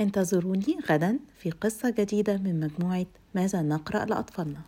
انتظروني غدا في قصة جديدة من مجموعة ماذا نقرأ لأطفالنا.